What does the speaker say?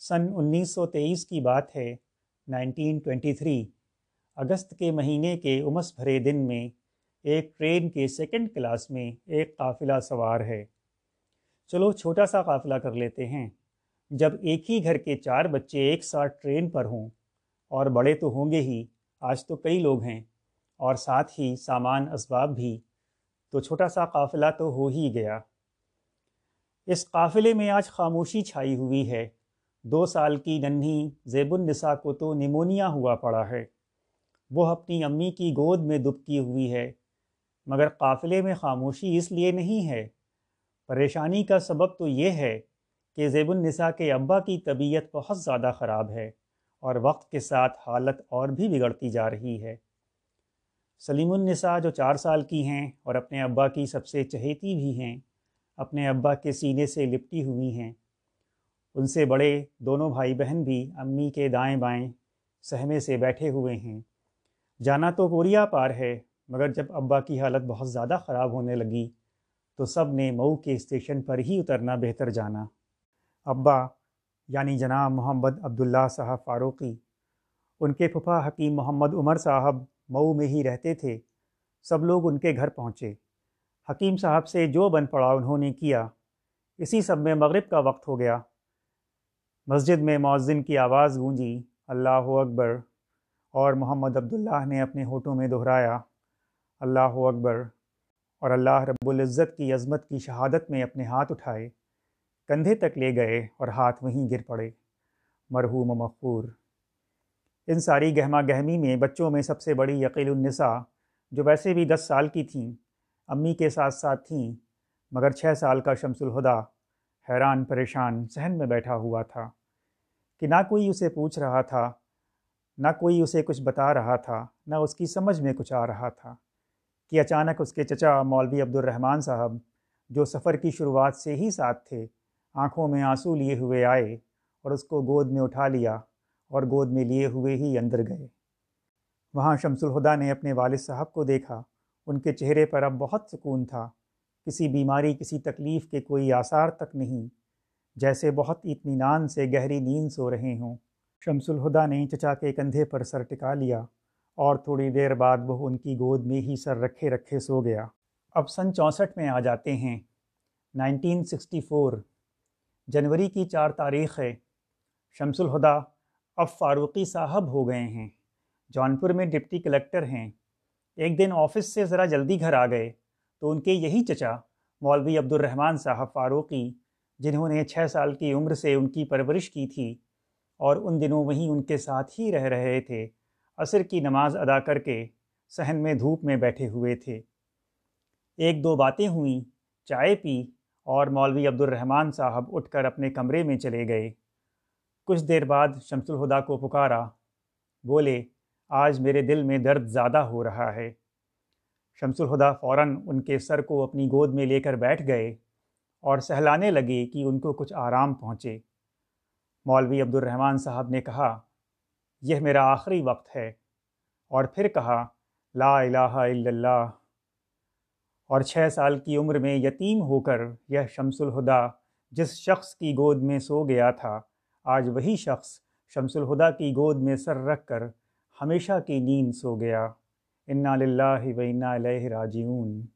سن انیس سو تیئیس کی بات ہے، نائنٹین ٹوینٹی تھری، اگست کے مہینے کے امس بھرے دن میں ایک ٹرین کے سیکنڈ کلاس میں ایک قافلہ سوار ہے۔ چلو چھوٹا سا قافلہ کر لیتے ہیں۔ جب ایک ہی گھر کے چار بچے ایک ساتھ ٹرین پر ہوں، اور بڑے تو ہوں گے ہی، آج تو کئی لوگ ہیں، اور ساتھ ہی سامان اسباب بھی، تو چھوٹا سا قافلہ تو ہو ہی گیا۔ اس قافلے میں آج خاموشی چھائی ہوئی ہے۔ دو سال کی ننھی زیب النساء کو تو نمونیا ہوا پڑا ہے۔ وہ اپنی امی کی گود میں دبکی ہوئی ہے، مگر قافلے میں خاموشی اس لیے نہیں ہے۔ پریشانی کا سبب تو یہ ہے کہ زیب النساء کے ابا کی طبیعت بہت زیادہ خراب ہے اور وقت کے ساتھ حالت اور بھی بگڑتی جا رہی ہے۔ سلیم النساء جو چار سال کی ہیں اور اپنے ابا کی سب سے چہیتی بھی ہیں، اپنے ابا کے سینے سے لپٹی ہوئی ہیں۔ ان سے بڑے دونوں بھائی بہن بھی امی کے دائیں بائیں سہمے سے بیٹھے ہوئے ہیں۔ جانا تو پوریا پار ہے، مگر جب ابا کی حالت بہت زیادہ خراب ہونے لگی تو سب نے مئو کے اسٹیشن پر ہی اترنا بہتر جانا۔ ابا یعنی جناب محمد عبداللہ صاحب فاروقی، ان کے پھپھا حکیم محمد عمر صاحب مئو میں ہی رہتے تھے۔ سب لوگ ان کے گھر پہنچے۔ حکیم صاحب سے جو بن پڑا انہوں نے کیا، اسی سب میں مغرب کا وقت ہو گیا۔ مسجد میں مؤذن کی آواز گونجی، اللہ اکبر، اور محمد عبداللہ نے اپنے ہوٹوں میں دہرایا، اللہ اکبر، اور اللہ رب العزت کی عظمت کی شہادت میں اپنے ہاتھ اٹھائے، کندھے تک لے گئے اور ہاتھ وہیں گر پڑے، مرحوم مغفور ان ساری گہما گہمی میں بچوں میں سب سے بڑی یقیل النساء، جو ویسے بھی دس سال کی تھیں، امی کے ساتھ ساتھ تھیں، مگر چھ سال کا شمس الہدا۔ حیران، پریشان سہن میں بیٹھا ہوا تھا کہ نہ کوئی اسے پوچھ رہا تھا، نہ کوئی اسے کچھ بتا رہا تھا، نہ اس کی سمجھ میں کچھ آ رہا تھا کہ اچانک اس کے چچا مولوی عبد الرحمن صاحب، جو سفر کی شروعات سے ہی ساتھ تھے، آنکھوں میں آنسو لیے ہوئے آئے اور اس کو گود میں اٹھا لیا اور گود میں لیے ہوئے ہی اندر گئے۔ وہاں شمس الہدا نے اپنے والد صاحب کو دیکھا، ان کے چہرے پر اب بہت سکون تھا۔ کسی بیماری، کسی تکلیف کے کوئی آثار تک نہیں، جیسے بہت اطمینان سے گہری نیند سو رہے ہوں۔ شمس الہدا نے چچا کے کندھے پر سر ٹکا لیا اور تھوڑی دیر بعد وہ ان کی گود میں ہی سر رکھے رکھے سو گیا۔ اب سن چونسٹھ میں آ جاتے ہیں۔ نائنٹین سکسٹی فور، جنوری کی چار تاریخ ہے۔ شمس الہدا اب فاروقی صاحب ہو گئے ہیں۔ جونپور میں ڈپٹی کلیکٹر ہیں۔ ایک دن آفس سے ذرا جلدی گھر آ گئے۔ تو ان کے یہی چچا مولوی عبد الرحمن صاحب فاروقی، جنہوں نے چھ سال کی عمر سے ان کی پرورش کی تھی اور ان دنوں وہیں ان کے ساتھ ہی رہ رہے تھے، عصر کی نماز ادا کر کے صحن میں دھوپ میں بیٹھے ہوئے تھے۔ ایک دو باتیں ہوئیں، چائے پی اور مولوی عبد الرحمن صاحب اٹھ کر اپنے کمرے میں چلے گئے۔ کچھ دیر بعد شمس الہدا کو پکارا، بولے، آج میرے دل میں درد زیادہ ہو رہا ہے۔ شمس الہدا فوراً ان کے سر کو اپنی گود میں لے کر بیٹھ گئے اور سہلانے لگے کہ ان کو کچھ آرام پہنچے۔ مولوی عبد الرحمن صاحب نے کہا، یہ میرا آخری وقت ہے۔ اور پھر کہا، لا الہ الا اللہ۔ اور چھ سال کی عمر میں یتیم ہو کر یہ شمس الہدا جس شخص کی گود میں سو گیا تھا، آج وہی شخص شمس الہدا کی گود میں سر رکھ کر ہمیشہ کی نیند سو گیا۔ انا للہ و انا الہ راجعون۔